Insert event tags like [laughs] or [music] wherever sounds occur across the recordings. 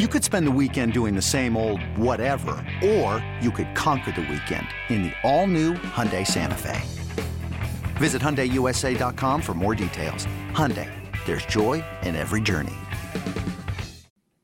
You could spend the weekend doing the same old whatever, or you could conquer the weekend in the all-new Hyundai Santa Fe. Visit HyundaiUSA.com for more details. Hyundai, there's joy in every journey.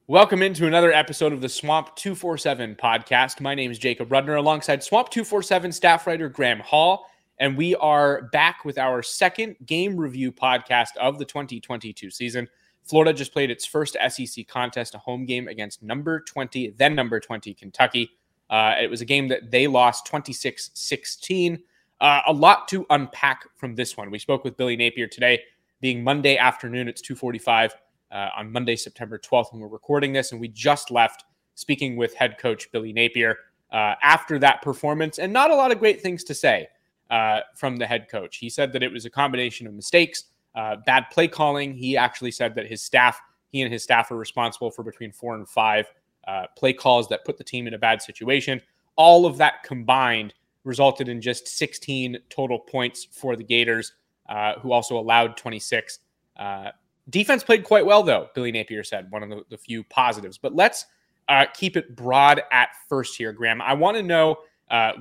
Welcome into another episode of the Swamp 247 podcast. My name is Jacob Rudner alongside Swamp 247 staff writer Graham Hall, and we are back with our second game review podcast of the 2022 season. Florida just played its first SEC contest, a home game against number 20, then number 20, Kentucky. Uh, it was a game that they lost 26 16. Uh, a lot to unpack from this one. We spoke with Billy Napier today, being Monday afternoon. It's 2:45 uh, on Monday, September 12th, when we're recording this, and we just left speaking with head coach Billy Napier uh, after that performance, and not a lot of great things to say uh, from the head coach. He said that it was a combination of mistakes, uh, bad play calling. He actually said that his staff, he and his staff, are responsible for between four and five uh, play calls that put the team in a bad situation. All of that combined resulted in just 16 total points for the Gators, uh, who also allowed 26. Uh, defense played quite well, though, Billy Napier said, one of the, the few positives. But let's uh, keep it broad at first here, Graham. I want to know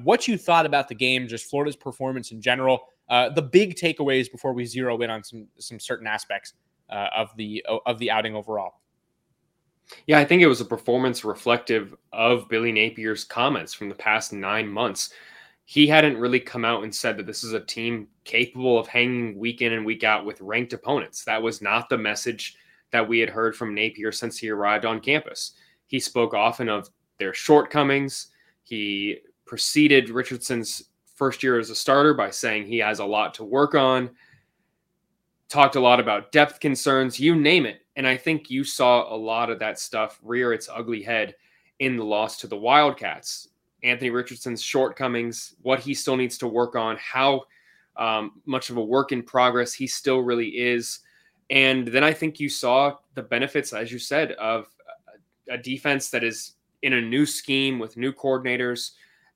what you thought about the game, just Florida's performance in general uh, the big takeaways before we zero in on some some certain aspects uh, of the of the outing overall. Yeah, I think it was a performance reflective of Billy Napier's comments from the past nine months. He hadn't really come out and said that this is a team capable of hanging week in and week out with ranked opponents. That was not the message that we had heard from Napier since he arrived on campus. He spoke often of their shortcomings. He preceded Richardson's first year as a starter by saying he has a lot to work on. Talked a lot about depth concerns, you name it. And I think you saw a lot of that stuff rear its ugly head in the loss to the Wildcats. Anthony Richardson's shortcomings, what he still needs to work on, how um, much of a work in progress he still really is. And then I think you saw the benefits, as you said, of a defense that is in a new scheme with new coordinators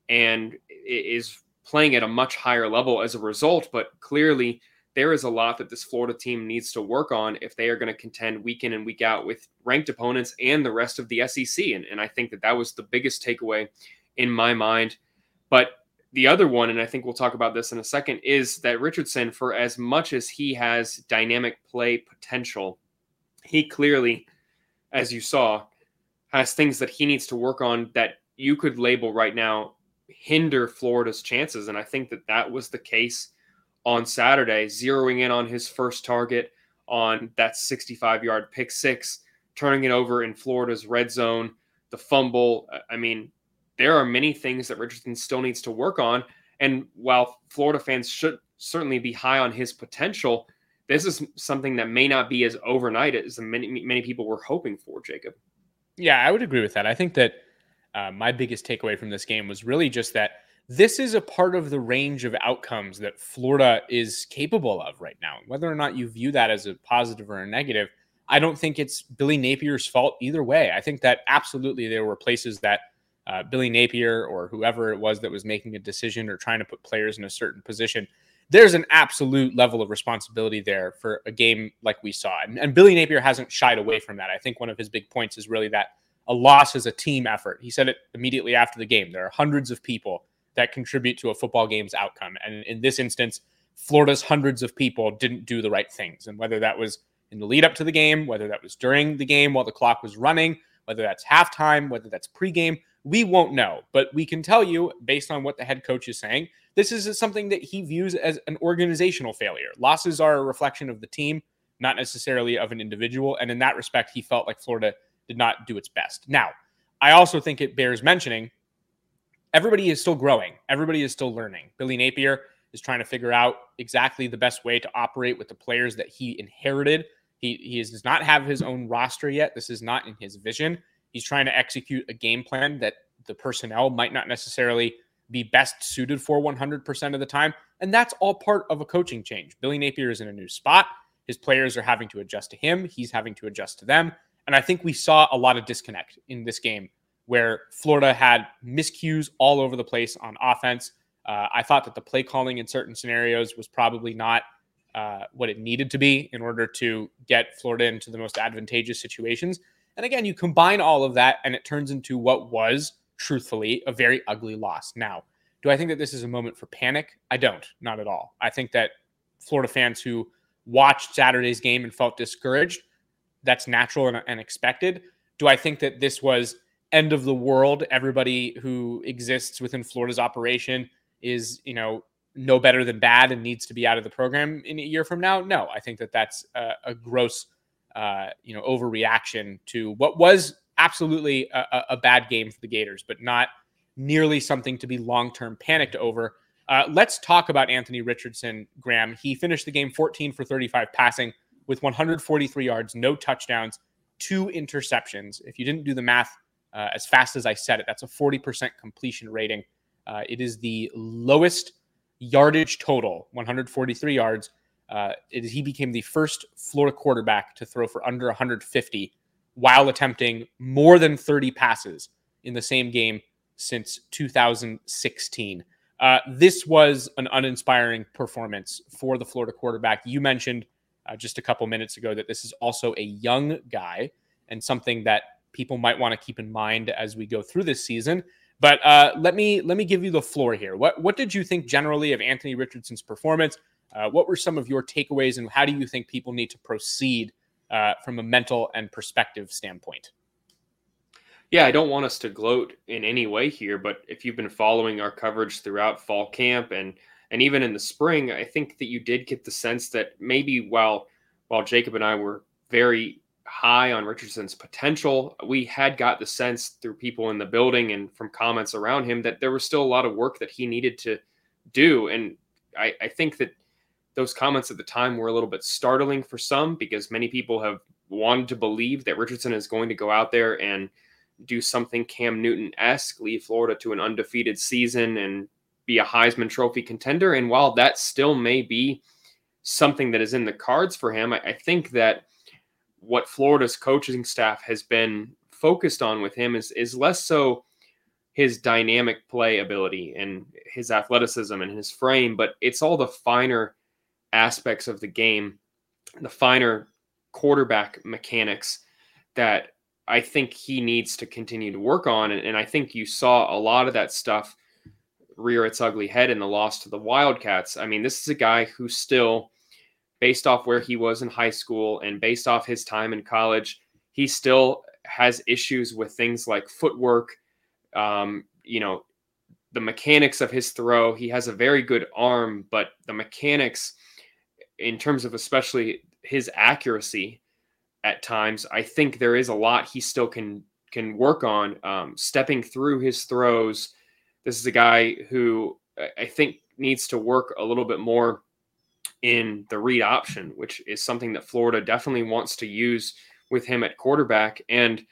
and is playing at a much higher level as a result. But clearly, there is a lot that this Florida team needs to work on if they are going to contend week in and week out with ranked opponents and the rest of the SEC. And, and I think that that was the biggest takeaway in my mind. But the other one, and I think we'll talk about this in a second, is that Richardson, for as much as he has dynamic play potential, he clearly, as you saw, has things that he needs to work on that you could label right now hinder Florida's chances. And I think that that was the case on Saturday, zeroing in on his first target on that 65 yard pick six, turning it over in Florida's red zone, the fumble. I mean, there are many things that Richardson still needs to work on. And while Florida fans should certainly be high on his potential, this is something that may not be as overnight as many many people were hoping for, Jacob. Yeah, I would agree with that. I think that uh, my biggest takeaway from this game was really just that this is a part of the range of outcomes that Florida is capable of right now. Whether or not you view that as a positive or a negative, I don't think it's Billy Napier's fault either way. I think that absolutely there were places that uh, Billy Napier or whoever it was that was making a decision or trying to put players in a certain position, there's an absolute level of responsibility there for a game like we saw. And, and Billy Napier hasn't shied away from that. I think one of his big points is really that a loss is a team effort. He said it immediately after the game. There are hundreds of people that contribute to a football game's outcome. And in this instance, Florida's hundreds of people didn't do the right things. And whether that was in the lead up to the game, whether that was during the game while the clock was running, whether that's halftime, whether that's pregame, we won't know. But we can tell you, based on what the head coach is saying, this is something that he views as an organizational failure. Losses are a reflection of the team, not necessarily of an individual. And in that respect, he felt like Florida did not do its best. Now, I also think it bears mentioning everybody is still growing, everybody is still learning. Billy Napier is trying to figure out exactly the best way to operate with the players that he inherited He, he does not have his own roster yet. This is not in his vision. He's trying to execute a game plan that the personnel might not necessarily be best suited for 100% of the time. And that's all part of a coaching change. Billy Napier is in a new spot. His players are having to adjust to him, he's having to adjust to them. And I think we saw a lot of disconnect in this game where Florida had miscues all over the place on offense. Uh, I thought that the play calling in certain scenarios was probably not uh, what it needed to be in order to get Florida into the most advantageous situations. And again, you combine all of that and it turns into what was, truthfully, a very ugly loss. Now, do I think that this is a moment for panic? I don't, not at all. I think that Florida fans who watched Saturday's game and felt discouraged, that's natural and, and expected. Do I think that this was end of the world? Everybody who exists within Florida's operation is, you know, no better than bad and needs to be out of the program in a year from now? No, I think that that's a, a gross, uh, you know, overreaction to what was absolutely a, a, bad game for the Gators, but not nearly something to be long term panicked over. Uh, let's talk about Anthony Richardson, Graham. He finished the game 14 for 35 passing with 143 yards, no touchdowns, two interceptions. If you didn't do the math uh, as fast as I said it, that's a 40% completion rating. Uh, it is the lowest yardage total, 143 yards. Uh, he became the first Florida quarterback to throw for under 150 while attempting more than 30 passes in the same game since 2016. Uh, this was an uninspiring performance for the Florida quarterback. You mentioned uh, just a couple minutes ago that this is also a young guy and something that people might want to keep in mind as we go through this season. But uh, let me let me give you the floor here. What what did you think generally of Anthony Richardson's performance? Uh, what were some of your takeaways, and how do you think people need to proceed uh, from a mental and perspective standpoint? Yeah, I don't want us to gloat in any way here, but if you've been following our coverage throughout fall camp and and even in the spring, I think that you did get the sense that maybe while while Jacob and I were very high on Richardson's potential. We had got the sense through people in the building and from comments around him that there was still a lot of work that he needed to do. And I, I think that those comments at the time were a little bit startling for some because many people have wanted to believe that Richardson is going to go out there and do something Cam Newton esque, lead Florida to an undefeated season and be a Heisman Trophy contender. And while that still may be something that is in the cards for him, I, I think that what Florida's coaching staff has been focused on with him is is less so his dynamic play ability and his athleticism and his frame, but it's all the finer aspects of the game, the finer quarterback mechanics that I think he needs to continue to work on. And, and, I think you saw a lot of that stuff rear its ugly head in the loss to the Wildcats. I mean, this is a guy who still based off where he was in high school and based off his time in college, he still has issues with things like footwork, um, you know, the mechanics of his throw. He has a very good arm, but the mechanics, in terms of especially his accuracy at times, I think there is a lot he still can can work on. Um, stepping through his throws. This is a guy who I think needs to work a little bit more in the read option, which is something that Florida definitely wants to use with him at quarterback. And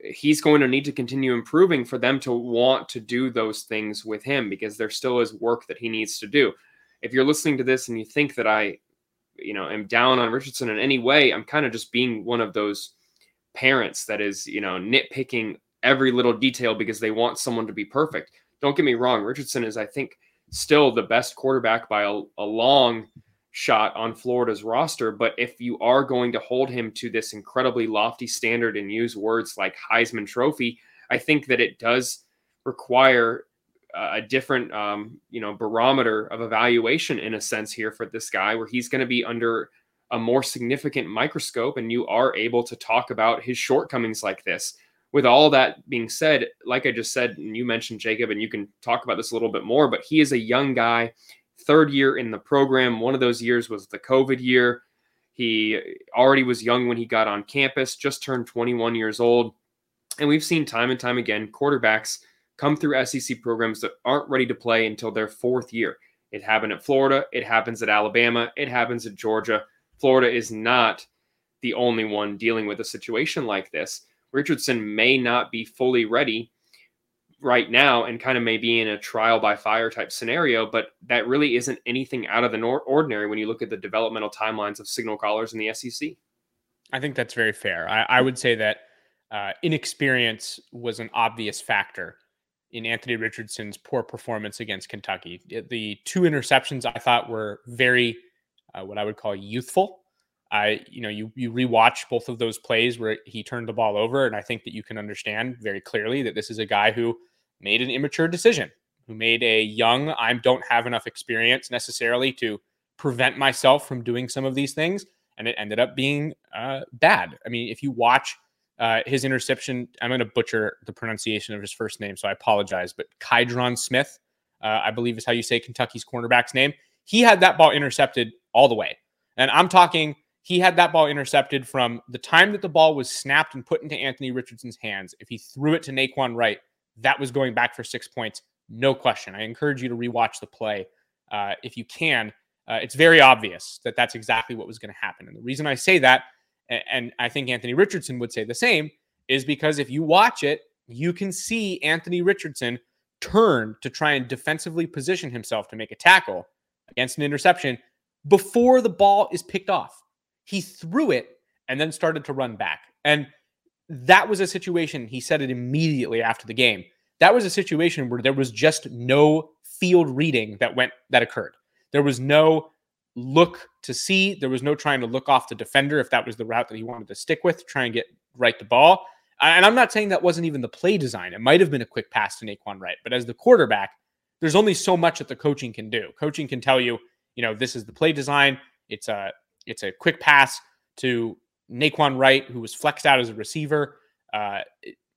he's going to need to continue improving for them to want to do those things with him because there still is work that he needs to do. If you're listening to this and you think that I, you know, am down on Richardson in any way, I'm kind of just being one of those parents that is, you know, nitpicking every little detail because they want someone to be perfect. Don't get me wrong, Richardson is, I think, still the best quarterback by a, a long shot on Florida's roster. But if you are going to hold him to this incredibly lofty standard and use words like Heisman Trophy, I think that it does require a different, um, you know, barometer of evaluation in a sense here for this guy, where he's going to be under a more significant microscope, and you are able to talk about his shortcomings like this. With all that being said, like I just said, and you mentioned Jacob, and you can talk about this a little bit more, but he is a young guy third year in the program. One of those years was the COVID year. He already was young when he got on campus, just turned 21 years old. And we've seen time and time again quarterbacks come through SEC programs that aren't ready to play until their fourth year. It happened at Florida, it happens at Alabama, it happens at Georgia. Florida is not the only one dealing with a situation like this. Richardson may not be fully ready right now and kind of may be in a trial by fire type scenario, but that really isn't anything out of the ordinary when you look at the developmental timelines of signal callers in the SEC. I think that's very fair. I, I would say that uh, inexperience was an obvious factor in Anthony Richardson's poor performance against Kentucky. The two interceptions I thought were very, uh, what I would call youthful. I, you know, you you rewatch both of those plays where he turned the ball over, and I think that you can understand very clearly that this is a guy who made an immature decision, who made a young, I don't have enough experience necessarily to prevent myself from doing some of these things, and it ended up being uh, bad. I mean, if you watch uh, his interception, I'm going to butcher the pronunciation of his first name, so I apologize. But Keidron Smith, uh, I believe is how you say Kentucky's cornerback's name. He had that ball intercepted all the way. And I'm talking, he had that ball intercepted from the time that the ball was snapped and put into Anthony Richardson's hands. If he threw it to Nay'Quan Wright, that was going back for six points. No question. I encourage you to rewatch the play uh, if you can. Uh, it's very obvious that that's exactly what was going to happen. And the reason I say that and I think Anthony Richardson would say the same, is because if you watch it, you can see Anthony Richardson turn to try and defensively position himself to make a tackle against an interception before the ball is picked off. He threw it and then started to run back. And that was a situation, he said it immediately after the game. That was a situation where there was just no field reading that went that occurred. There was no look to see. There was no trying to look off the defender if that was the route that he wanted to stick with, try and get right the ball. And I'm not saying that wasn't even the play design. It might have been a quick pass to Nay'Quan Wright, but as the quarterback, there's only so much that the coaching can do. Coaching can tell you, you know, this is the play design. It's a it's a quick pass to Nay'Quan Wright, who was flexed out as a receiver. Uh,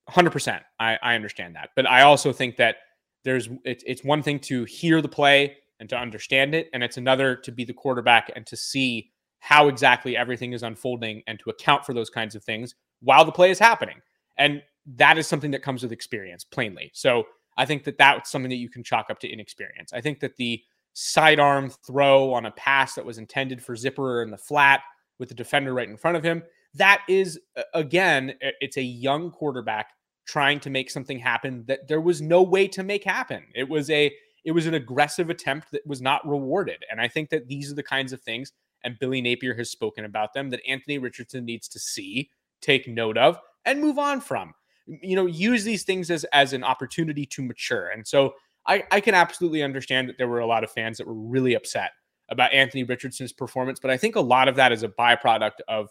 100%. I, I understand that, but I also think that there's it's it's one thing to hear the play and to understand it. And it's another to be the quarterback and to see how exactly everything is unfolding and to account for those kinds of things while the play is happening. And that is something that comes with experience, plainly. So I think that that's something that you can chalk up to inexperience. I think that the sidearm throw on a pass that was intended for Zipper in the flat with the defender right in front of him, that is, again, it's a young quarterback trying to make something happen that there was no way to make happen. It was a it was an aggressive attempt that was not rewarded. And I think that these are the kinds of things, and Billy Napier has spoken about them, that Anthony Richardson needs to see, take note of, and move on from. You know, use these things as, as an opportunity to mature. And so I, I can absolutely understand that there were a lot of fans that were really upset about Anthony Richardson's performance, but I think a lot of that is a byproduct of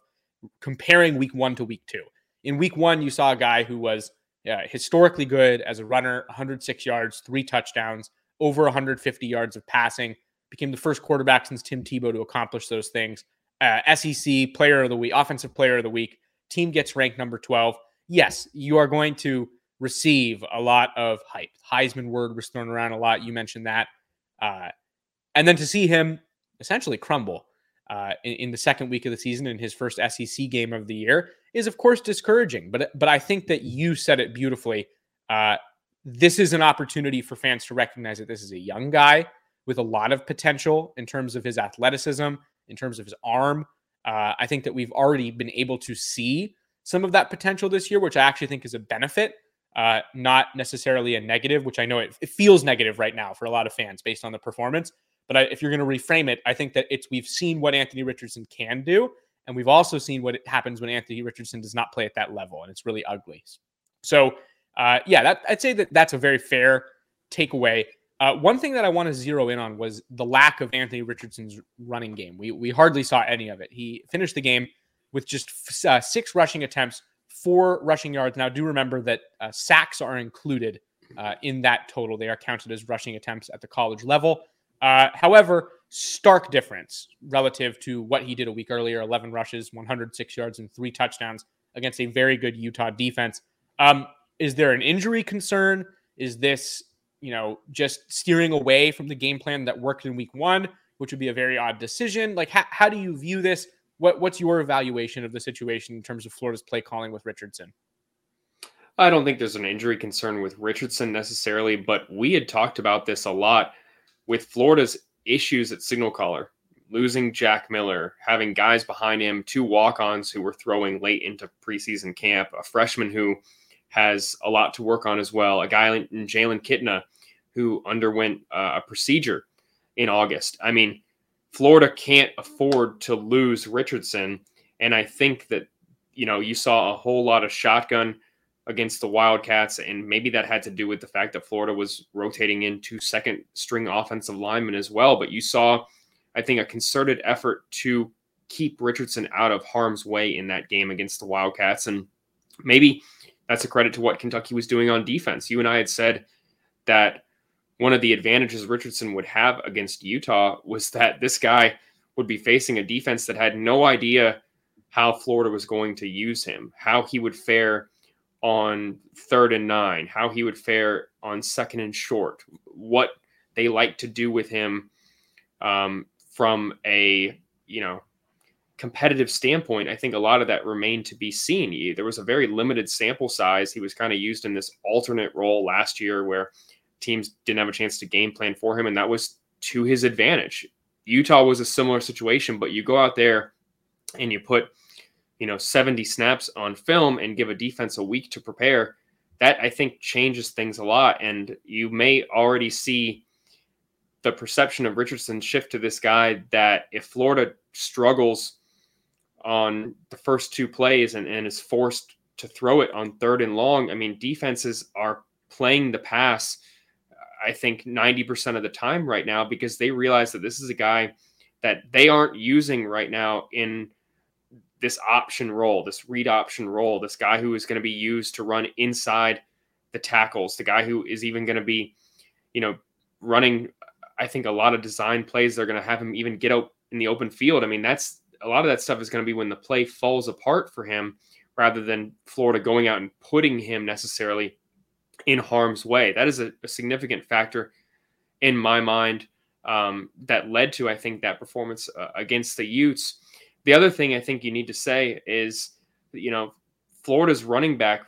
comparing week one to week two. In week one, you saw a guy who was historically good as a runner, 106 yards, three touchdowns over 150 yards of passing, became the first quarterback since Tim Tebow to accomplish those things. Uh, SEC player of the week, offensive player of the week, team gets ranked number 12. Yes, you are going to receive a lot of hype. Heisman word was thrown around a lot. You mentioned that. Uh, and then to see him essentially crumble uh, in, in, the second week of the season in his first SEC game of the year is, of course, discouraging. But but I think that you said it beautifully. Uh, this is an opportunity for fans to recognize that this is a young guy with a lot of potential in terms of his athleticism, in terms of his arm. Uh, I think that we've already been able to see some of that potential this year, which I actually think is a benefit, uh, not necessarily a negative, which I know it, it, feels negative right now for a lot of fans based on the performance. But I, if you're going to reframe it, I think that it's we've seen what Anthony Richardson can do, and we've also seen what happens when Anthony Richardson does not play at that level, and it's really ugly. So uh, yeah, that, I'd say that that's a very fair takeaway. Uh, one thing that I want to zero in on was the lack of Anthony Richardson's running game. We we hardly saw any of it. He finished the game with just uh, six rushing attempts, four rushing yards. Now, do remember that uh, sacks are included uh, in that total. They are counted as rushing attempts at the college level. Uh, however, stark difference relative to what he did a week earlier 11 rushes, 106 yards, and three touchdowns against a very good Utah defense. Um, is there an injury concern? Is this, you know, just steering away from the game plan that worked in week one, which would be a very odd decision? Like, how, how do you view this? What, what's your evaluation of the situation in terms of Florida's play calling with Richardson? I don't think there's an injury concern with Richardson necessarily, but we had talked about this a lot with Florida's issues at signal caller. losing Jack Miller, having guys behind him, two walk ons who were throwing late into preseason camp, a freshman who has a lot to work on as well, a guy in Jalen Kitna who underwent uh, a procedure in August. I mean, Florida can't afford to lose Richardson. And I think that, you know, you saw a whole lot of shotgun against the Wildcats, and maybe that had to do with the fact that Florida was rotating into second string offensive linemen as well. But you saw, I think, a concerted effort to keep Richardson out of harm's way in that game against the Wildcats. And maybe that's a credit to what Kentucky was doing on defense. You and I had said that one of the advantages Richardson would have against Utah was that this guy would be facing a defense that had no idea how Florida was going to use him, how he would fare on third and nine, how he would fare on second and short, what they like to do with him um, from a you know competitive standpoint. I think a lot of that remained to be seen. There was a very limited sample size. He was kind of used in this alternate role last year where teams didn't have a chance to game plan for him, and that was to his advantage. Utah was a similar situation, but you go out there and you put you know 70 snaps on film and give a defense a week to prepare that i think changes things a lot and you may already see the perception of richardson shift to this guy that if florida struggles on the first two plays and, and is forced to throw it on third and long i mean defenses are playing the pass i think 90% of the time right now because they realize that this is a guy that they aren't using right now in this option role, this read option role, this guy who is going to be used to run inside the tackles, the guy who is even going to be, you know, running. I think a lot of design plays they're going to have him even get out in the open field. I mean, that's a lot of that stuff is going to be when the play falls apart for him, rather than Florida going out and putting him necessarily in harm's way. That is a, a significant factor in my mind um, that led to, I think, that performance uh, against the Utes the other thing I think you need to say is, you know, Florida's running back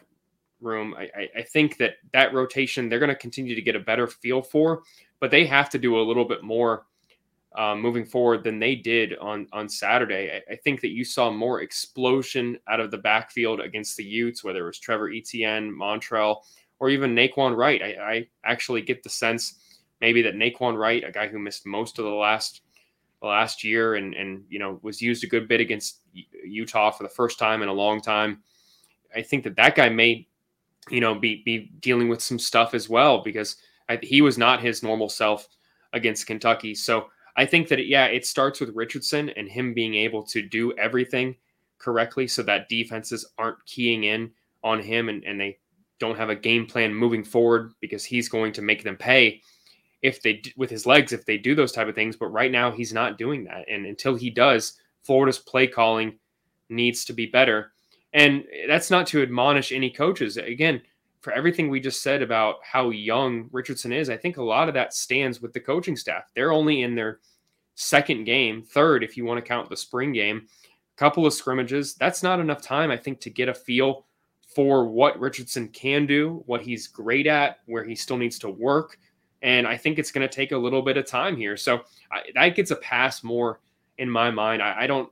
room. I, I think that that rotation they're going to continue to get a better feel for, but they have to do a little bit more um, moving forward than they did on on Saturday. I, I, think that you saw more explosion out of the backfield against the Utes, whether it was Trevor Etienne, Montrell, or even Nay'Quan Wright. I, I actually get the sense maybe that Nay'Quan Wright, a guy who missed most of the last the last year and and you know was used a good bit against Utah for the first time in a long time. I think that that guy may you know be be dealing with some stuff as well because I, he was not his normal self against Kentucky. So I think that it, yeah, it starts with Richardson and him being able to do everything correctly so that defenses aren't keying in on him and, and they don't have a game plan moving forward because he's going to make them pay if they with his legs if they do those type of things. But right now he's not doing that, and until he does, Florida's play calling needs to be better. And that's not to admonish any coaches. Again, for everything we just said about how young Richardson is, I think a lot of that stands with the coaching staff. They're only in their second game, third if you want to count the spring game, a couple of scrimmages. That's not enough time, I think, to get a feel for what Richardson can do, what he's great at, where he still needs to work. And I think it's going to take a little bit of time here. So I, that gets a pass more in my mind. I, I, don't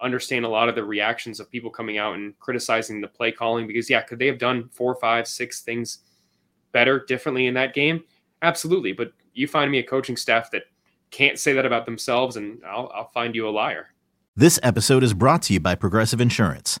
understand a lot of the reactions of people coming out and criticizing the play calling because, yeah, could they have done four, five, six things better, differently in that game? Absolutely. But you find me a coaching staff that can't say that about themselves, and I'll, I'll find you a liar. This episode is brought to you by Progressive Insurance.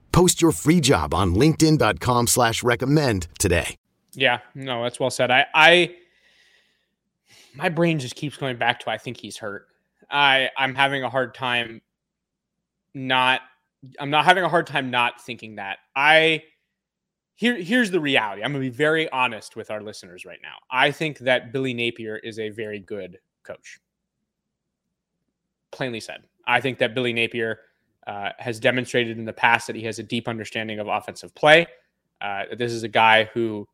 Post your free job on linkedin.com slash recommend today. Yeah, no, that's well said. I, I, my brain just keeps going back to I think he's hurt. I, I'm having a hard time not, I'm not having a hard time not thinking that. I, here, here's the reality. I'm to be very honest with our listeners right now. I think that Billy Napier is a very good coach. Plainly said, I think that Billy Napier uh, has demonstrated in the past that he has a deep understanding of offensive play. Uh, this is a guy who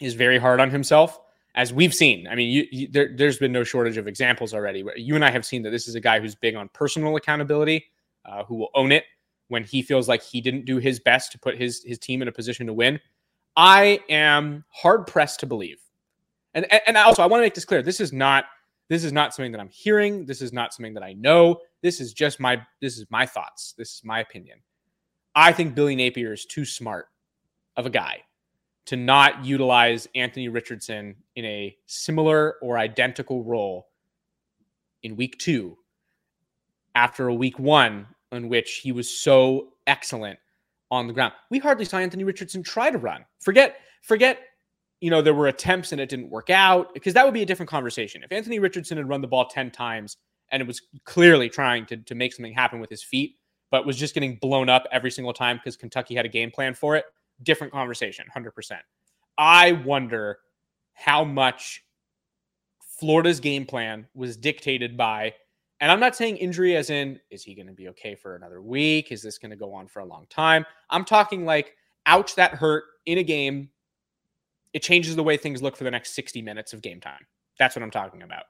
is very hard on himself, as we've seen. I mean, you, you, there, has been no shortage of examples already. You and I have seen that this is a guy who's big on personal accountability, uh, who will own it when he feels like he didn't do his best to put his his team in a position to win. I am hard pressed to believe, and and also I want to make this clear: this is not this is not something that I'm hearing. This is not something that I know. This is just my this is my thoughts. This is my opinion. I think Billy Napier is too smart of a guy to not utilize Anthony Richardson in a similar or identical role in week 2 after a week 1 in which he was so excellent on the ground. We hardly saw Anthony Richardson try to run. Forget forget you know, there were attempts and it didn't work out because that would be a different conversation. If Anthony Richardson had run the ball 10 times and it was clearly trying to, to make something happen with his feet, but was just getting blown up every single time because Kentucky had a game plan for it, different conversation, 100%. I wonder how much Florida's game plan was dictated by, and I'm not saying injury as in, is he going to be okay for another week? Is this going to go on for a long time? I'm talking like, ouch, that hurt in a game it changes the way things look for the next 60 minutes of game time. That's what I'm talking about.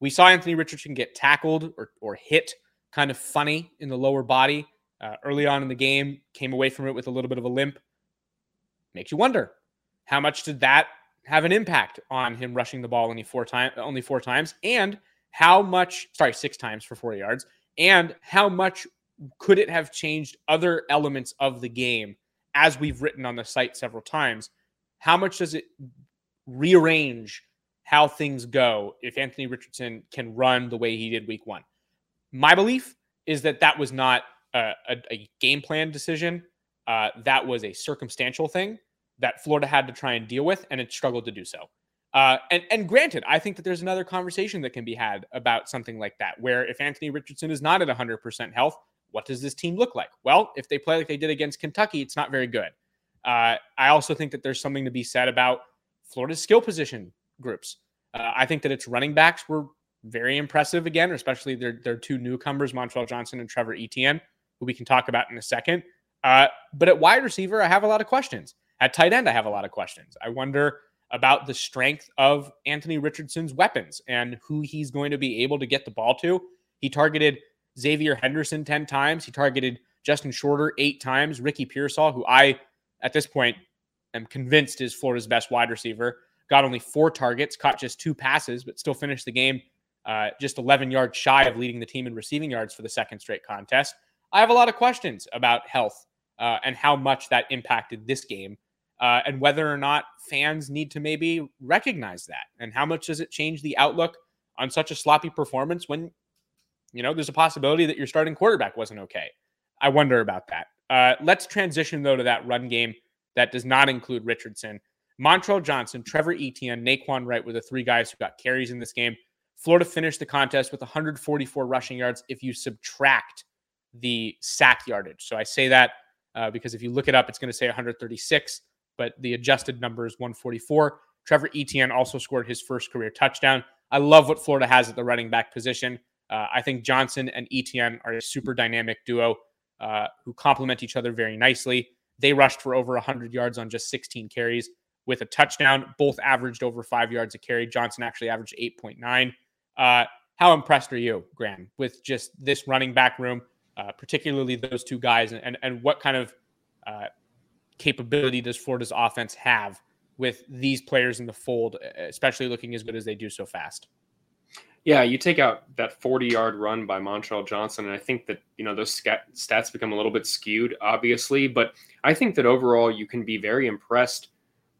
We saw Anthony Richardson get tackled or, or hit kind of funny in the lower body uh, early on in the game, came away from it with a little bit of a limp. Makes you wonder how much did that have an impact on him rushing the ball only four times, only four times, and how much, sorry, six times for 4 yards, and how much could it have changed other elements of the game as we've written on the site several times how much does it rearrange how things go if Anthony Richardson can run the way he did week one? My belief is that that was not a, a, a game plan decision. Uh, that was a circumstantial thing that Florida had to try and deal with, and it struggled to do so. Uh, and, and granted, I think that there's another conversation that can be had about something like that, where if Anthony Richardson is not at 100% health, what does this team look like? Well, if they play like they did against Kentucky, it's not very good. Uh, I also think that there's something to be said about Florida's skill position groups. Uh, I think that its running backs were very impressive again, especially their, their two newcomers, Montrell Johnson and Trevor Etienne, who we can talk about in a second. Uh, but at wide receiver, I have a lot of questions. At tight end, I have a lot of questions. I wonder about the strength of Anthony Richardson's weapons and who he's going to be able to get the ball to. He targeted Xzavier Henderson 10 times. He targeted Justin Shorter eight times. Ricky Pearsall, who I at this point, I'm convinced is Florida's best wide receiver. Got only four targets, caught just two passes, but still finished the game uh, just 11 yards shy of leading the team in receiving yards for the second straight contest. I have a lot of questions about health uh, and how much that impacted this game, uh, and whether or not fans need to maybe recognize that, and how much does it change the outlook on such a sloppy performance when, you know, there's a possibility that your starting quarterback wasn't okay. I wonder about that. Uh, let's transition though to that run game that does not include Richardson. Montrell Johnson, Trevor Etienne, Nay'Quan Wright were the three guys who got carries in this game. Florida finished the contest with 144 rushing yards if you subtract the sack yardage. So I say that uh, because if you look it up, it's going to say 136, but the adjusted number is 144. Trevor Etienne also scored his first career touchdown. I love what Florida has at the running back position. Uh, I think Johnson and Etienne are a super dynamic duo uh, who complement each other very nicely. They rushed for over 100 yards on just 16 carries with a touchdown. Both averaged over five yards a carry. Johnson actually averaged 8.9. Uh, how impressed are you, Graham, with just this running back room, uh, particularly those two guys, and, and what kind of uh, capability does Florida's offense have with these players in the fold, especially looking as good as they do so fast? Yeah, you take out that 40 yard run by Montrell Johnson, and I think that, you know, those stats become a little bit skewed, obviously. But I think that overall you can be very impressed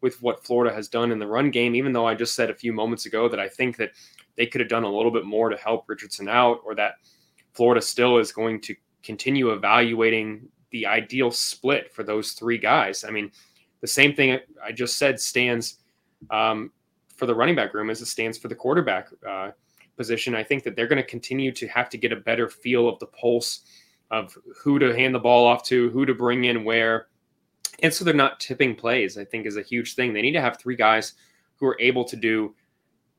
with what Florida has done in the run game, even though I just said a few moments ago that I think that they could have done a little bit more to help Richardson out, or that Florida still is going to continue evaluating the ideal split for those three guys. I mean, the same thing I just said stands um, for the running back room as it stands for the quarterback uh, position. I think that they're going to continue to have to get a better feel of the pulse of who to hand the ball off to, who to bring in where. And so they're not tipping plays, I think is a huge thing. They need to have three guys who are able to do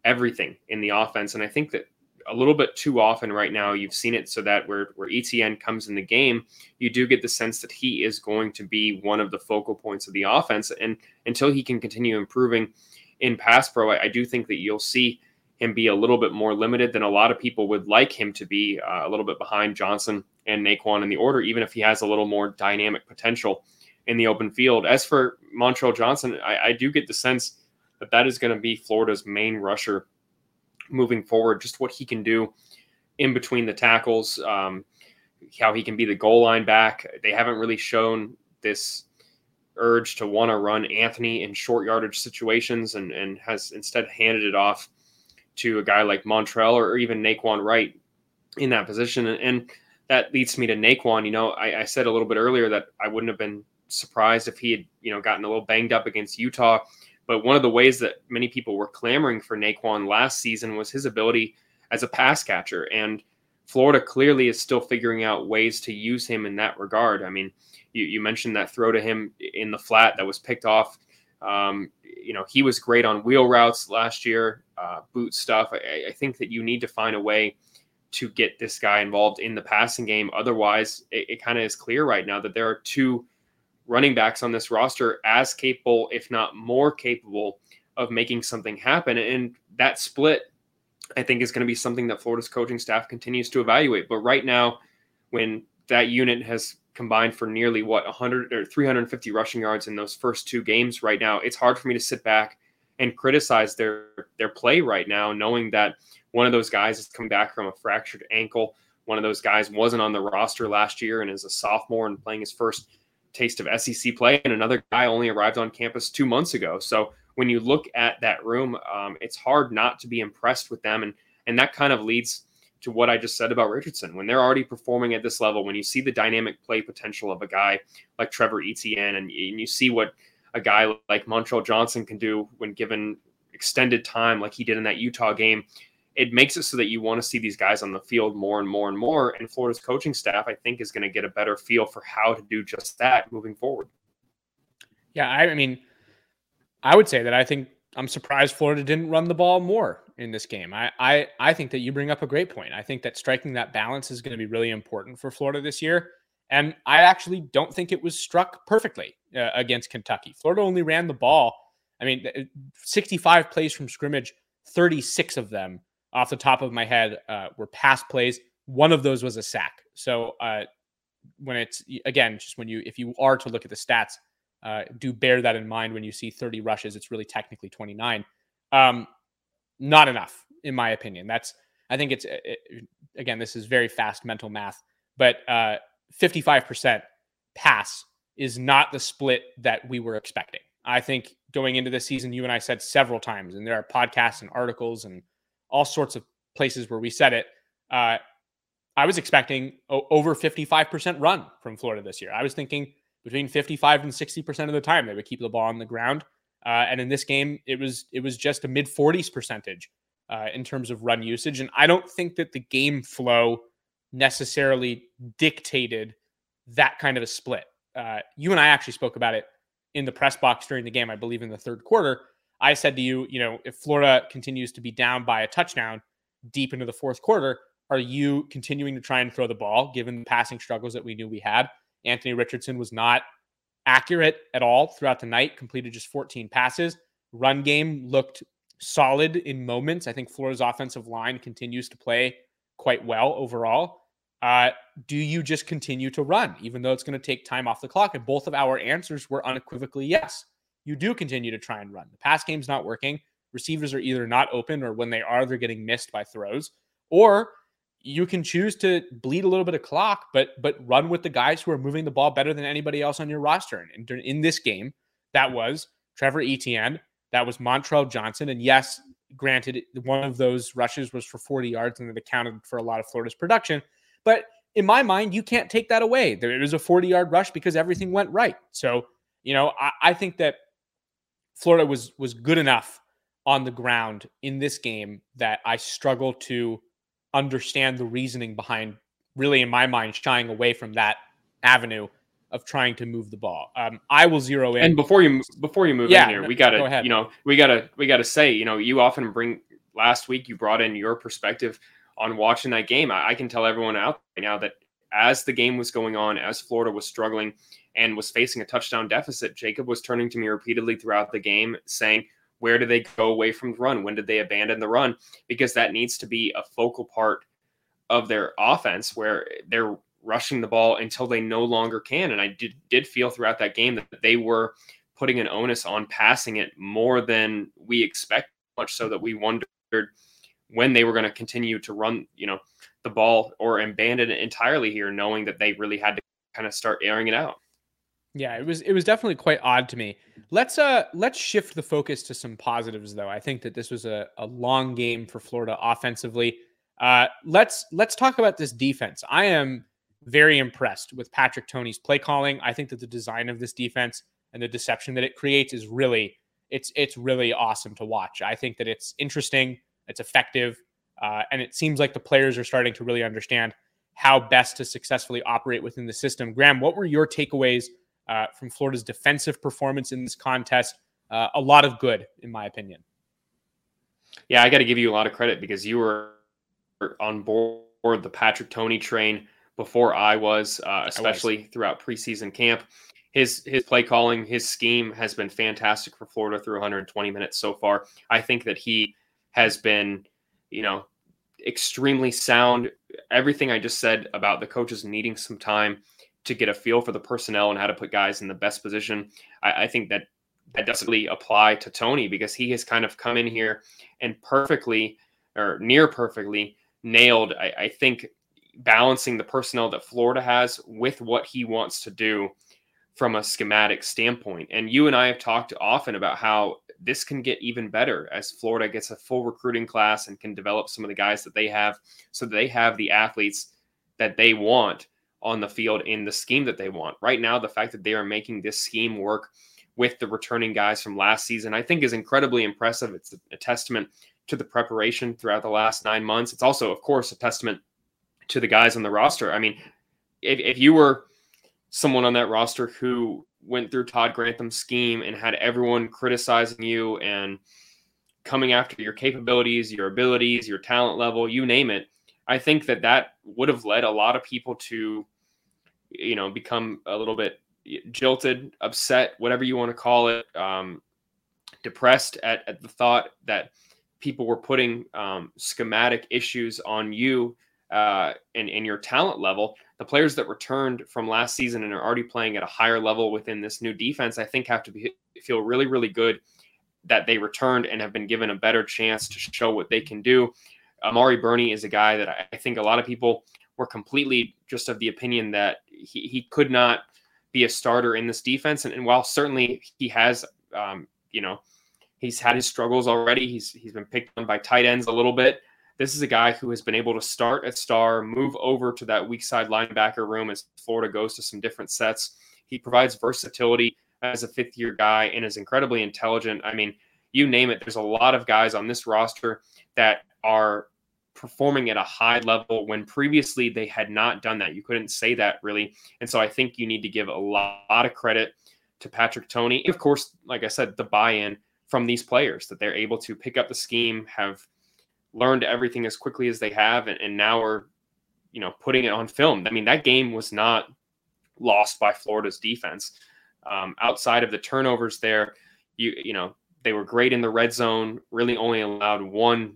everything in the offense. And I think that a little bit too often right now, you've seen it so that where, where Etienne comes in the game, you do get the sense that he is going to be one of the focal points of the offense. And until he can continue improving in pass pro, I, I do think that you'll see him be a little bit more limited than a lot of people would like him to be, uh, a little bit behind Johnson and Nay'Quan in the order, even if he has a little more dynamic potential in the open field. As for Montrell Johnson, I, I do get the sense that that is going to be Florida's main rusher moving forward. Just what he can do in between the tackles, um, how he can be the goal line back. They haven't really shown this urge to want to run Anthony in short yardage situations and, and has instead handed it off to a guy like Montrell or even Nay'Quan Wright in that position. And, that leads me to Nay'Quan. You know, I, I, said a little bit earlier that I wouldn't have been surprised if he had, you know, gotten a little banged up against Utah. But one of the ways that many people were clamoring for Nay'Quan last season was his ability as a pass catcher. And Florida clearly is still figuring out ways to use him in that regard. I mean, you, you mentioned that throw to him in the flat that was picked off. Um, you know, he was great on wheel routes last year, uh, boot stuff. I, I, think that you need to find a way to get this guy involved in the passing game. Otherwise, it, it kind of is clear right now that there are two running backs on this roster as capable, if not more capable, of making something happen. And that split, I think, is going to be something that Florida's coaching staff continues to evaluate. But right now, when that unit has combined for nearly what 100 or 350 rushing yards in those first two games right now, it's hard for me to sit back and criticize their their play right now, knowing that one of those guys is coming back from a fractured ankle. One of those guys wasn't on the roster last year and is a sophomore and playing his first taste of SEC play, and another guy only arrived on campus two months ago. So when you look at that room, um, it's hard not to be impressed with them, and and that kind of leads to what I just said about Richardson. When they're already performing at this level, when you see the dynamic play potential of a guy like Trevor Etienne, and, and you see what a guy like Montrell Johnson can do when given extended time, like he did in that Utah game, it makes it so that you want to see these guys on the field more and more and more. And Florida's coaching staff, I think, is going to get a better feel for how to do just that moving forward. Yeah, I mean, I would say that I think I'm surprised Florida didn't run the ball more in this game. I, I I think that you bring up a great point. I think that striking that balance is going to be really important for Florida this year. And I actually don't think it was struck perfectly uh, against Kentucky. Florida only ran the ball. I mean, 65 plays from scrimmage, 36 of them off the top of my head uh, were pass plays. One of those was a sack. So uh, when it's again, just when you if you are to look at the stats, uh, do bear that in mind when you see 30 rushes. It's really technically 29. Um, not enough, in my opinion. That's I think it's it, again, this is very fast mental math, but uh, 55% uh, pass is not the split that we were expecting. I think going into this season, you and I said several times, and there are podcasts and articles and all sorts of places where we said it. Uh, I was expecting o- over 55% run from Florida this year. I was thinking between 55 and 60% of the time they would keep the ball on the ground. Uh, and in this game, it was it was just a mid 40s percentage uh, in terms of run usage. And I don't think that the game flow necessarily dictated that kind of a split. Uh, you and I actually spoke about it in the press box during the game, I believe in the third quarter. I said to you, you know, if Florida continues to be down by a touchdown deep into the fourth quarter, are you continuing to try and throw the ball given the passing struggles that we knew we had? Anthony Richardson was not accurate at all throughout the night, completed just 14 passes. Run game looked solid in moments. I think Florida's offensive line continues to play quite well overall. Uh, do you just continue to run, even though it's going to take time off the clock? And both of our answers were unequivocally yes you do continue to try and run. The pass game's not working. Receivers are either not open or when they are, they're getting missed by throws. Or you can choose to bleed a little bit of clock, but but run with the guys who are moving the ball better than anybody else on your roster. And in, in this game, that was Trevor Etienne, that was Montrell Johnson, and yes, granted, one of those rushes was for 40 yards and it accounted for a lot of Florida's production. But in my mind, you can't take that away. There was a 40 yard rush because everything went right. So, you know, I, I think that Florida was was good enough on the ground in this game that I struggle to understand the reasoning behind really in my mind shying away from that avenue of trying to move the ball. Um, I will zero in. And before you before you move Yeah, in here, no, we gotta go you know we gotta we gotta say you know you often bring last week you brought in your perspective on watching that game. I, I can tell everyone out right now that as the game was going on, as Florida was struggling and was facing a touchdown deficit, Jacob was turning to me repeatedly throughout the game saying. Where do they go away from the run? When did they abandon the run? Because that needs to be a focal part of their offense where they're rushing the ball until they no longer can. And I did did feel throughout that game that they were putting an onus on passing it more than we expect, much so that we wondered when they were going to continue to run, you know, the ball or abandon it entirely here, knowing that they really had to kind of start airing it out. Yeah, it was it was definitely quite odd to me. Let's uh let's shift the focus to some positives though. I think that this was a, a long game for Florida offensively. Uh let's let's talk about this defense. I am very impressed with Patrick Toney's play calling. I think that the design of this defense and the deception that it creates is really it's it's really awesome to watch. I think that it's interesting, it's effective, uh, and it seems like the players are starting to really understand how best to successfully operate within the system. Graham, what were your takeaways uh, from Florida's defensive performance in this contest? Uh, a lot of good, in my opinion. Yeah, I got to give you a lot of credit because you were on board the Patrick Toney train before I was, uh, especially throughout preseason camp. His his play calling, his scheme has been fantastic for Florida through 120 minutes so far. I think that he has been, you know, extremely sound. Everything I just said about the coaches needing some time to get a feel for the personnel and how to put guys in the best position. I, I think that that doesn't really apply to Toney because he has kind of come in here and perfectly or near perfectly nailed, I, I think, balancing the personnel that Florida has with what he wants to do from a schematic standpoint. And you and I have talked often about how this can get even better as Florida gets a full recruiting class and can develop some of the guys that they have so they have the athletes that they want on the field in the scheme that they want. Right now, the fact that they are making this scheme work with the returning guys from last season, I think is incredibly impressive. It's a testament to the preparation throughout the last nine months. It's also, of course, a testament to the guys on the roster. I mean, if, if you were someone on that roster who went through Todd Grantham's scheme and had everyone criticizing you and coming after your capabilities, your abilities, your talent level, you name it, I think that that would have led a lot of people to, you know, become a little bit jilted, upset, whatever you want to call it, um, depressed at, at the thought that people were putting um, schematic issues on you uh, and, and your talent level. The players that returned from last season and are already playing at a higher level within this new defense, I think, have to be, feel really, really good that they returned and have been given a better chance to show what they can do. Amari Burney is a guy that I think a lot of people were completely just of the opinion that he, he could not be a starter in this defense. And, and while certainly he has, um, you know, he's had his struggles already, he's he's been picked on by tight ends a little bit. This is a guy who has been able to start at star, move over to that weak side linebacker room as Florida goes to some different sets. He provides versatility as a fifth year guy and is incredibly intelligent. I mean, you name it, there's a lot of guys on this roster that are performing at a high level when previously they had not done that. You couldn't say that really. And so I think you need to give a lot, of credit to Patrick Toney. Of course, like I said, the buy in from these players that they're able to pick up the scheme, have learned everything as quickly as they have, and, and now are, you know, putting it on film. I mean, that game was not lost by Florida's defense. Um, outside of the turnovers there, you you know, they were great in the red zone, really only allowed one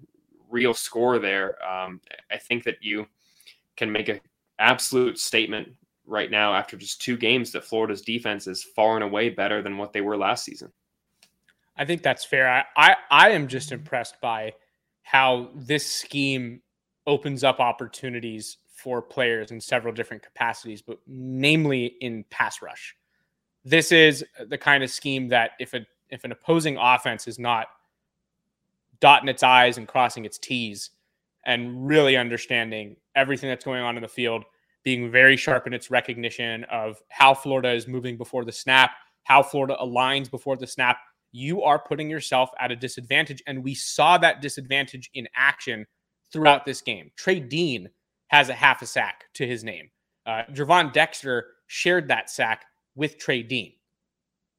real score there. Um, I think that you can make an absolute statement right now after just two games that Florida's defense is far and away better than what they were last season. I think that's fair. I, I, I am just impressed by how this scheme opens up opportunities for players in several different capacities, but namely in pass rush. This is the kind of scheme that if a if an opposing offense is not dotting its I's and crossing its T's and really understanding everything that's going on in the field, being very sharp in its recognition of how Florida is moving before the snap, how Florida aligns before the snap, you are putting yourself at a disadvantage. And we saw that disadvantage in action throughout this game. Trey Dean has a half a sack to his name. Uh, Gervon Dexter shared that sack with Trey Dean,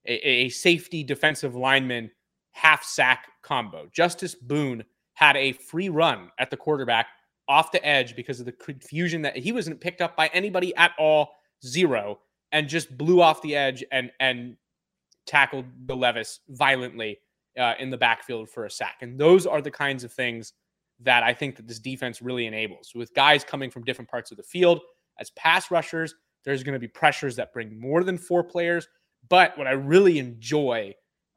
a, a safety defensive lineman half sack combo. Justus Boone had a free run at the quarterback off the edge because of the confusion that he wasn't picked up by anybody at all, zero, and just blew off the edge and and tackled the Levis violently uh, in the backfield for a sack. And those are the kinds of things that I think that this defense really enables. With guys coming from different parts of the field as pass rushers, there's going to be pressures that bring more than four players. But what I really enjoy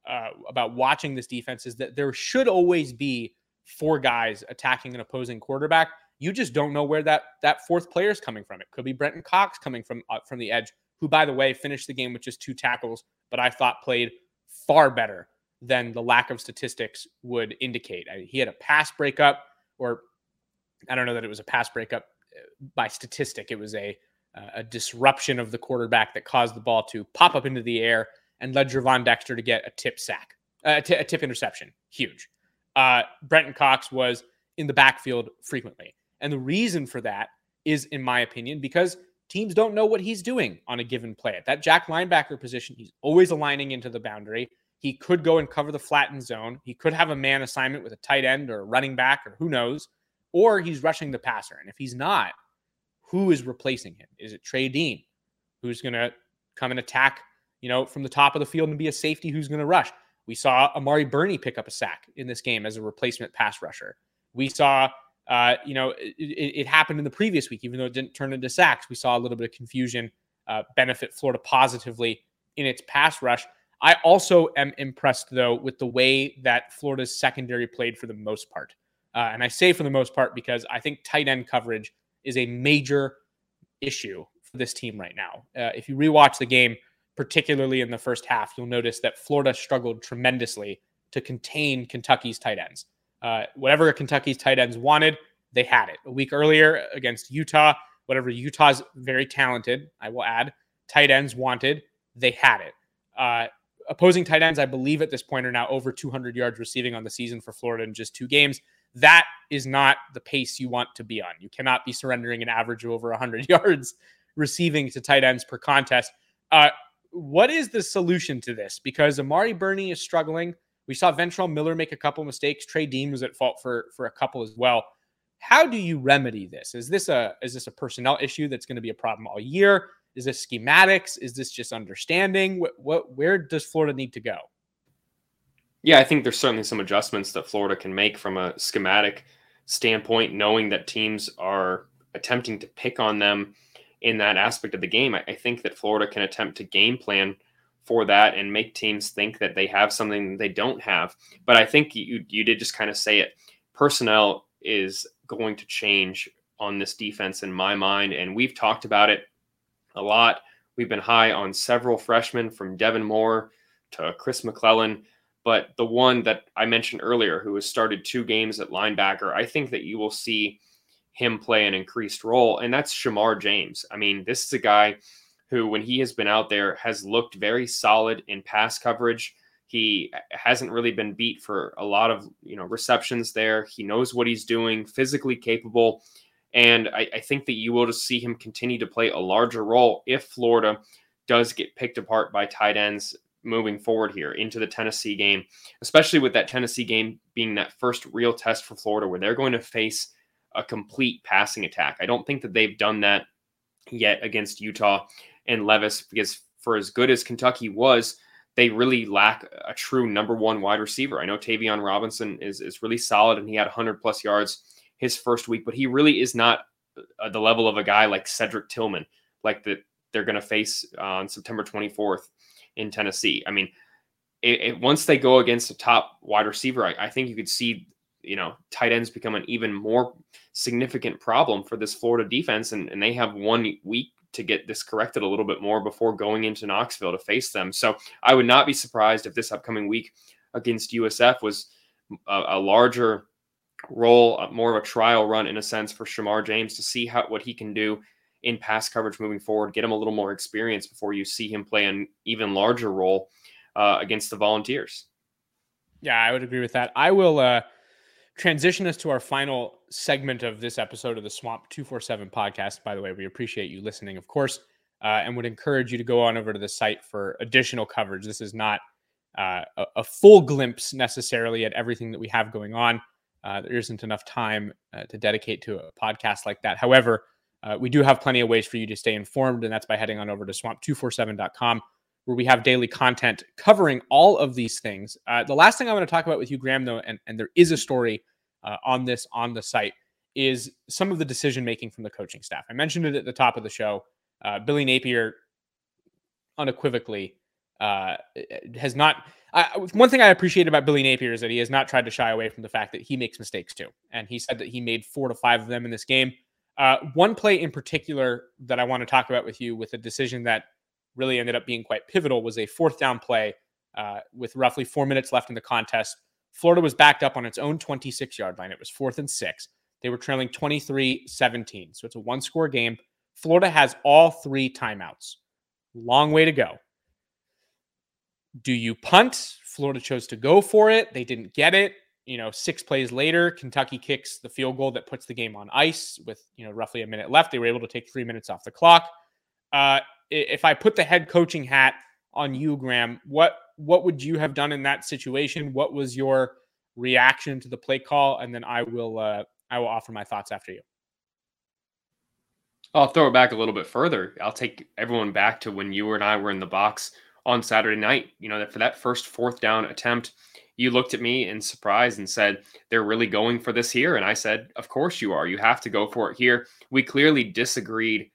uh, about watching this defense is that there should always be four guys attacking an opposing quarterback. You just don't know where that that fourth player is coming from. It could be Brenton Cox coming from uh, from the edge, who by the way finished the game with just two tackles, but I thought played far better than the lack of statistics would indicate. I mean, he had a pass breakup, or I don't know that it was a pass breakup uh, by statistic. It was a uh, a disruption of the quarterback that caused the ball to pop up into the air and led Gervon Dexter to get a tip sack, a, t- a tip interception. Huge. Uh, Brenton Cox was in the backfield frequently. And the reason for that is, in my opinion, because teams don't know what he's doing on a given play. At that Jack linebacker position, he's always aligning into the boundary. He could go and cover the flattened zone. He could have a man assignment with a tight end or a running back or who knows. Or he's rushing the passer. And if he's not, who is replacing him? Is it Trey Dean, who's going to come and attack, you know, from the top of the field and be a safety who's going to rush? We saw Amari Burney pick up a sack in this game as a replacement pass rusher. We saw, uh, you know, it, it, happened in the previous week, even though it didn't turn into sacks. We saw a little bit of confusion uh, benefit Florida positively in its pass rush. I also am impressed, though, with the way that Florida's secondary played for the most part. Uh, and I say for the most part because I think tight end coverage is a major issue for this team right now. Uh, if you rewatch the game, particularly in the first half, you'll notice that Florida struggled tremendously to contain Kentucky's tight ends. Uh, whatever Kentucky's tight ends wanted, they had it. A week earlier against Utah, whatever Utah's very talented, I will add, tight ends wanted, they had it. Uh, opposing tight ends, I believe at this point, are now over 200 yards receiving on the season for Florida in just two games. That is not the pace you want to be on. You cannot be surrendering an average of over 100 [laughs] yards receiving to tight ends per contest. Uh, what is the solution to this? Because Amari Burney is struggling. We saw Ventrell Miller make a couple mistakes. Trey Dean was at fault for for a couple as well. How do you remedy this? Is this a is this a personnel issue that's going to be a problem all year? Is this schematics? Is this just understanding? What, what where does Florida need to go? Yeah, I think there's certainly some adjustments that Florida can make from a schematic standpoint, knowing that teams are attempting to pick on them in that aspect of the game. I, I, think that Florida can attempt to game plan for that and make teams think that they have something they don't have. But I think you you did just kind of say it. Personnel is going to change on this defense in my mind, and we've talked about it a lot. We've been high on several freshmen from Devin Moore to Chris McClellan. But the one that I mentioned earlier, who has started two games at linebacker, I think that you will see him play an increased role, and that's Shemar James. I mean, this is a guy who, when he has been out there, has looked very solid in pass coverage. He hasn't really been beat for a lot of you know receptions there. He knows what he's doing, physically capable, and I, I think that you will just see him continue to play a larger role if Florida does get picked apart by tight ends moving forward here into the Tennessee game, especially with that Tennessee game being that first real test for Florida where they're going to face a complete passing attack. I don't think that they've done that yet against Utah and Levis because for as good as Kentucky was, they really lack a true number one wide receiver. I know Tayvion Robinson is, is really solid and he had 100 plus yards his first week, but he really is not uh, the level of a guy like Cedric Tillman, like that they're going to face on September 24th in Tennessee. I mean, it, it, once they go against a top wide receiver, I, I think you could see you know, tight ends become an even more significant problem for this Florida defense. And, and they have one week to get this corrected a little bit more before going into Knoxville to face them. So I would not be surprised if this upcoming week against USF was a, a larger role, more of a trial run in a sense for Shemar James to see how what he can do in pass coverage moving forward, get him a little more experience before you see him play an even larger role uh, against the Volunteers. Yeah, I would agree with that. I will uh, transition us to our final segment of this episode of the Swamp 247 podcast. By the way, we appreciate you listening, of course, uh, and would encourage you to go on over to the site for additional coverage. This is not uh, a, a, full glimpse necessarily at everything that we have going on. Uh, there isn't enough time uh, to dedicate to a podcast like that. However, uh, we do have plenty of ways for you to stay informed, and that's by heading on over to swamp247.com, where we have daily content covering all of these things. Uh, the last thing I want to talk about with you, Graham, though, and, and there is a story uh, on this on the site, is some of the decision making from the coaching staff. I mentioned it at the top of the show. Uh, Billy Napier unequivocally uh, has not. One thing I appreciate about Billy Napier is that he has not tried to shy away from the fact that he makes mistakes too. And he said that he made four to five of them in this game. Uh, one play in particular that I want to talk about with you, with a decision that really ended up being quite pivotal, was a fourth down play uh, with roughly four minutes left in the contest. Florida was backed up on its own 26 yard line. It was fourth and six. They were trailing 23 17. So it's a one score game. Florida has all three timeouts. Long way to go. Do you punt? Florida chose to go for it. They didn't get it you know, six plays later, Kentucky kicks the field goal that puts the game on ice with, you know, roughly a minute left. They were able to take three minutes off the clock. Uh, if I put the head coaching hat on you, Graham, what what would you have done in that situation? What was your reaction to the play call? And then I will uh, I will offer my thoughts after you. I'll throw it back a little bit further. I'll take everyone back to when you and I were in the box on Saturday night. You know, that for that first fourth down attempt you looked at me in surprise and said, They're really going for this here. And I said, Of course you are. You have to go for it here. We clearly disagreed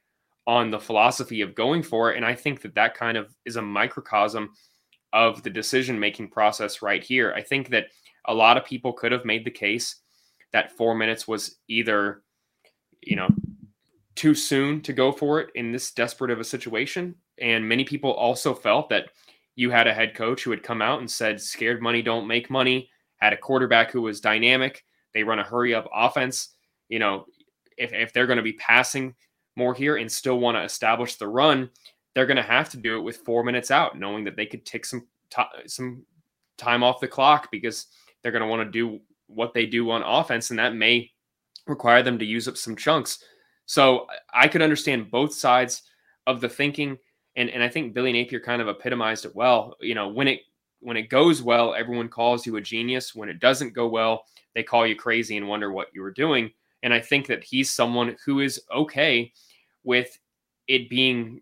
on the philosophy of going for it. And I think that that kind of is a microcosm of the decision making process right here. I think that a lot of people could have made the case that four minutes was either, you know, too soon to go for it in this desperate of a situation. And many people also felt that you had a head coach who had come out and said, scared money don't make money, had a quarterback who was dynamic. They run a hurry up offense. You know, if, if they're going to be passing more here and still want to establish the run, they're going to have to do it with four minutes out, knowing that they could take some t- some time off the clock because they're going to want to do what they do on offense, and that may require them to use up some chunks. So I could understand both sides of the thinking and and I think Billy Napier kind of epitomized it well. You know, when it when it goes well, everyone calls you a genius. When it doesn't go well, they call you crazy and wonder what you were doing. And I think that he's someone who is okay with it being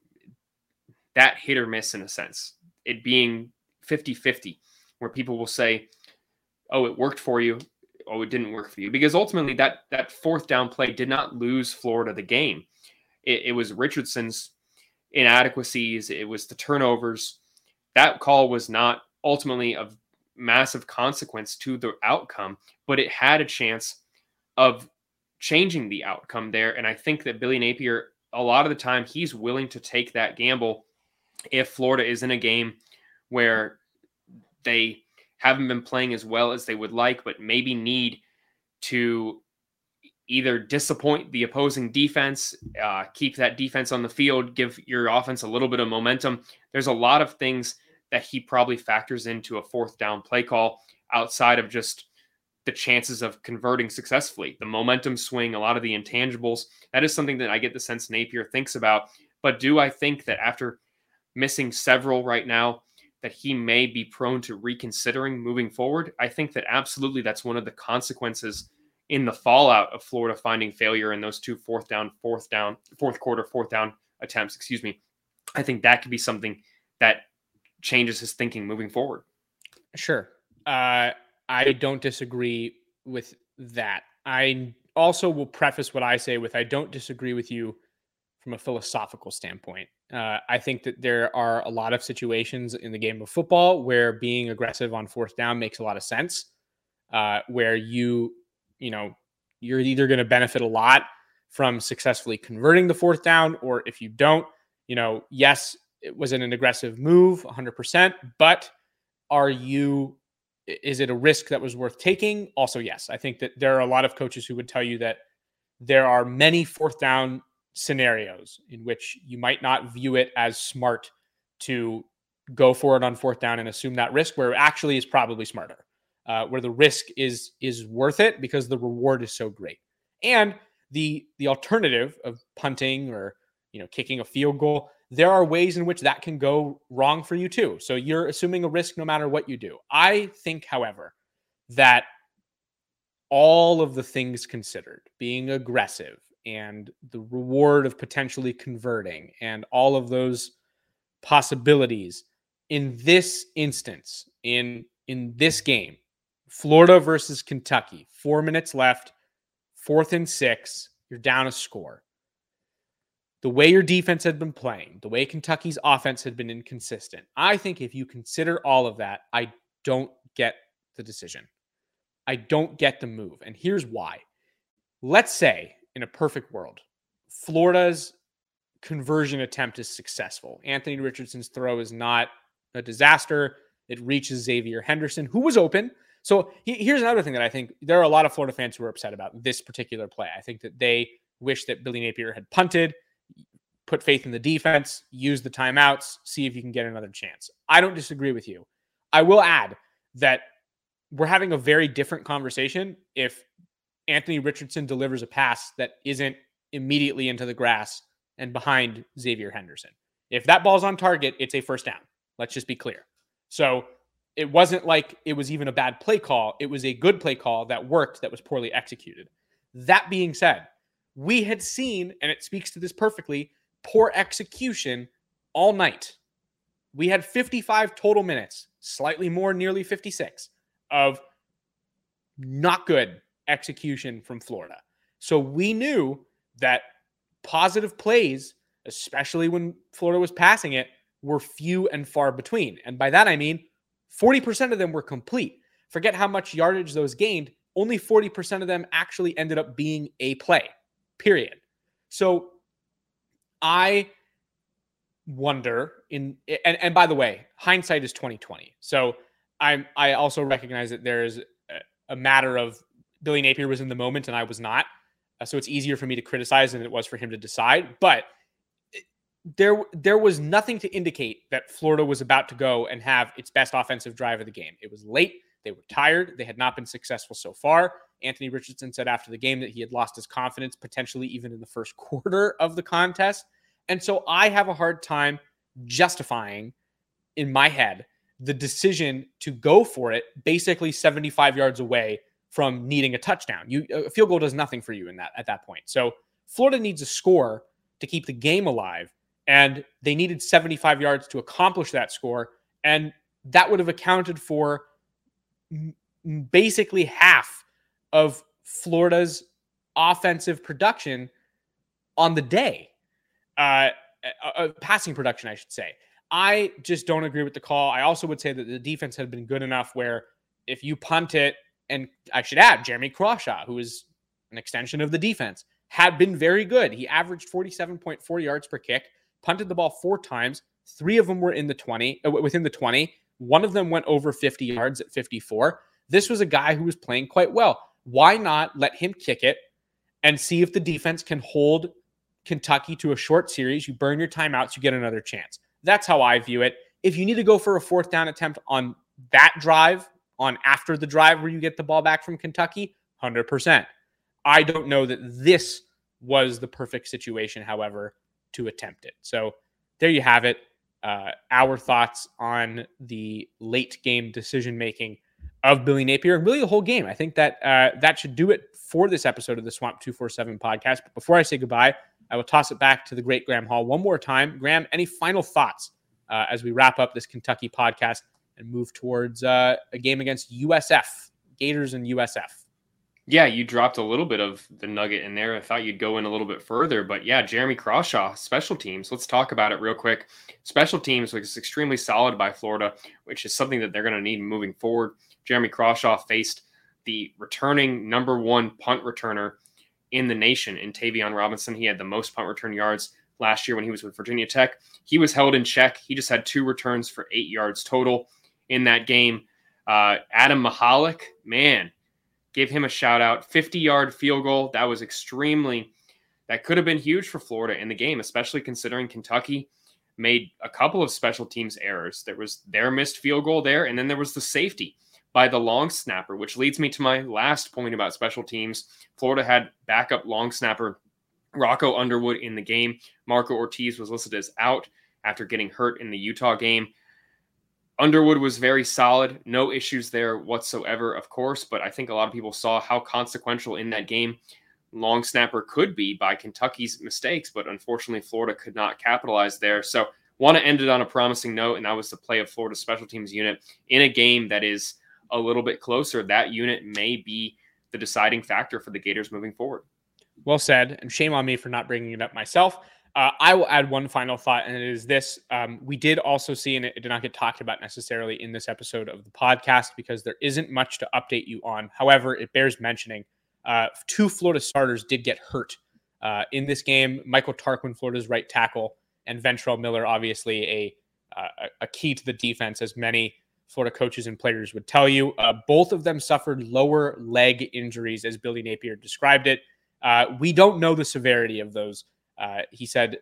that hit or miss in a sense, it being 50 50, where people will say, Oh, it worked for you. Oh, it didn't work for you. Because ultimately, that, that fourth down play did not lose Florida the game. It, it was Richardson's inadequacies, it was the turnovers. That call was not ultimately of massive consequence to the outcome, but it had a chance of changing the outcome there. And I think that Billy Napier, a lot of the time, he's willing to take that gamble if Florida is in a game where they haven't been playing as well as they would like, but maybe need to either disappoint the opposing defense, uh, keep that defense on the field, give your offense a little bit of momentum. There's a lot of things that he probably factors into a fourth down play call outside of just the chances of converting successfully, the momentum swing, a lot of the intangibles. That is something that I get the sense Napier thinks about. But do I think that after missing several right now, that he may be prone to reconsidering moving forward? I think that absolutely that's one of the consequences in the fallout of Florida finding failure in those two fourth down, fourth down, fourth quarter, fourth down attempts, excuse me, I think that could be something that changes his thinking moving forward. Sure. Uh, I don't disagree with that. I also will preface what I say with I don't disagree with you from a philosophical standpoint. Uh, I think that there are a lot of situations in the game of football where being aggressive on fourth down makes a lot of sense, uh, where you you know, you're either going to benefit a lot from successfully converting the fourth down, or if you don't, you know, yes, it was an aggressive move, 100%, but are you, is it a risk that was worth taking? Also, yes. I think that there are a lot of coaches who would tell you that there are many fourth down scenarios in which you might not view it as smart to go for it on fourth down and assume that risk, where actually is probably smarter, uh, where the risk is is worth it because the reward is so great. And the the alternative of punting or you know kicking a field goal, there are ways in which that can go wrong for you too. So you're assuming a risk no matter what you do. I think, however, that all of the things considered, being aggressive and the reward of potentially converting and all of those possibilities in this instance in in this game Florida versus Kentucky 4 minutes left fourth and 6 you're down a score the way your defense had been playing the way Kentucky's offense had been inconsistent I think if you consider all of that I don't get the decision I don't get the move and here's why let's say in a perfect world, Florida's conversion attempt is successful. Anthony Richardson's throw is not a disaster. It reaches Xzavier Henderson, who was open. So he, here's another thing that I think there are a lot of Florida fans who are upset about this particular play. I think that they wish that Billy Napier had punted, put faith in the defense, use the timeouts, see if you can get another chance. I don't disagree with you. I will add that we're having a very different conversation if Anthony Richardson delivers a pass that isn't immediately into the grass and behind Xzavier Henderson. If that ball's on target, it's a first down. Let's just be clear. So it wasn't like it was even a bad play call. It was a good play call that worked, that was poorly executed. That being said, we had seen, and it speaks to this perfectly, poor execution all night. We had 55 total minutes, slightly more, nearly 56, of not good execution from Florida. So we knew that positive plays, especially when Florida was passing it, were few and far between. And by that, I mean 40% of them were complete. Forget how much yardage those gained. Only 40% of them actually ended up being a play, period. So I wonder in and, and by the way, hindsight is 2020. So I'm I also recognize that there's a matter of Billy Napier was in the moment and I was not. Uh, so it's easier for me to criticize than it was for him to decide. But there, there was nothing to indicate that Florida was about to go and have its best offensive drive of the game. It was late. They were tired. They had not been successful so far. Anthony Richardson said after the game that he had lost his confidence, potentially even in the first [laughs] quarter of the contest. And so I have a hard time justifying in my head the decision to go for it basically 75 yards away from needing a touchdown. You a field goal does nothing for you in that at that point. So Florida needs a score to keep the game alive, and they needed 75 yards to accomplish that score, and that would have accounted for basically half of Florida's offensive production on the day, uh, uh, uh, passing production, I should say. I just don't agree with the call. I also would say that the defense had been good enough where if you punt it and I should add, Jeremy Crawshaw, who is an extension of the defense, had been very good. He averaged 47.4 yards per kick, punted the ball four times. Three of them were in the 20, uh, within the 20. One of them went over 50 yards at 54. This was a guy who was playing quite well. Why not let him kick it and see if the defense can hold Kentucky to a short series? You burn your timeouts, you get another chance. That's how I view it. If you need to go for a fourth down attempt on that drive, on after the drive where you get the ball back from Kentucky? 100%. I don't know that this was the perfect situation, however, to attempt it. So there you have it. Uh, our thoughts on the late game decision making of Billy Napier and really the whole game. I think that uh, that should do it for this episode of the Swamp 247 podcast. But before I say goodbye, I will toss it back to the great Graham Hall one more time. Graham, any final thoughts uh, as we wrap up this Kentucky podcast and move towards uh, a game against USF, Gators and USF. Yeah, you dropped a little bit of the nugget in there. I thought you'd go in a little bit further, but yeah, Jeremy Crawshaw, special teams. Let's talk about it real quick. Special teams was extremely solid by Florida, which is something that they're going to need moving forward. Jeremy Crawshaw faced the returning number one punt returner in the nation in Tayvion Robinson. He had the most punt return yards last year when he was with Virginia Tech. He was held in check. He just had two returns for eight yards total in that game. Uh, Adam Mihalek, man, give him a shout out. 50 yard field goal. That was extremely that could have been huge for Florida in the game, especially considering Kentucky made a couple of special teams errors. There was their missed field goal there, and then there was the safety by the long snapper, which leads me to my last point about special teams. Florida had backup long snapper Rocco Underwood in the game. Marco Ortiz was listed as out after getting hurt in the Utah game. Underwood was very solid, no issues there whatsoever, of course, but I think a lot of people saw how consequential in that game long snapper could be by Kentucky's mistakes, but unfortunately, Florida could not capitalize there. So, want to end it on a promising note, and that was the play of Florida special teams unit in a game that is a little bit closer. That unit may be the deciding factor for the Gators moving forward. Well said, and shame on me for not bringing it up myself. Uh, I will add one final thought, and it is this: um, we did also see, and it did not get talked about necessarily in this episode of the podcast because there isn't much to update you on. However, it bears mentioning uh, two Florida starters did get hurt uh, in this game. Michael Tarquin, Florida's right tackle, and Ventrell Miller, obviously a uh, a key to the defense, as many Florida coaches and players would tell you. Uh, both of them suffered lower leg injuries, as Billy Napier described it. Uh, we don't know the severity of those. Uh, he said,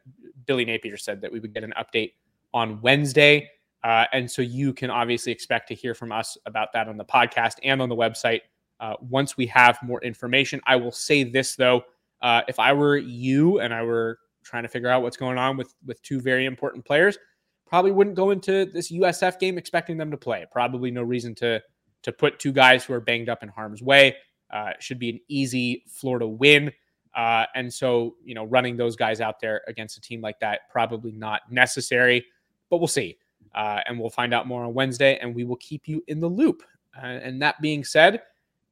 Billy Napier said that we would get an update on Wednesday. Uh, and so you can obviously expect to hear from us about that on the podcast and on the website uh, once we have more information. I will say this, though. Uh, if I were you and I were trying to figure out what's going on with, with two very important players, probably wouldn't go into this USF game expecting them to play. Probably no reason to to put two guys who are banged up in harm's way. Uh, should be an easy Florida win. Uh, and so, you know, running those guys out there against a team like that, probably not necessary, but we'll see. Uh, and we'll find out more on Wednesday and we will keep you in the loop. Uh, and that being said,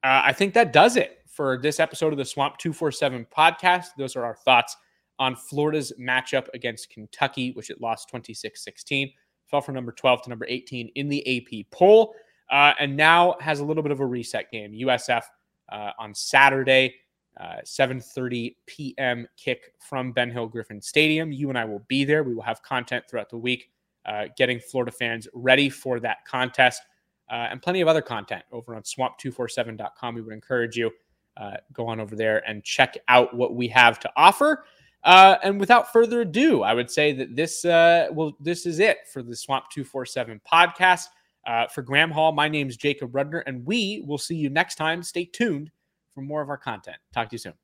uh, I think that does it for this episode of the Swamp 247 podcast. Those are our thoughts on Florida's matchup against Kentucky, which it lost 26 16, fell from number 12 to number 18 in the AP poll, uh, and now has a little bit of a reset game. USF uh, on Saturday, uh, 7:30 p.m. kick from Ben Hill Griffin Stadium. You and I will be there. We will have content throughout the week, uh, getting Florida fans ready for that contest, uh, and plenty of other content over on swamp247.com. We would encourage you uh, go on over there and check out what we have to offer. Uh, and without further ado, I would say that this uh, well, this is it for the Swamp 247 podcast. Uh, for Graham Hall, my name is Jacob Rudner, and we will see you next time. Stay tuned for more of our content. Talk to you soon.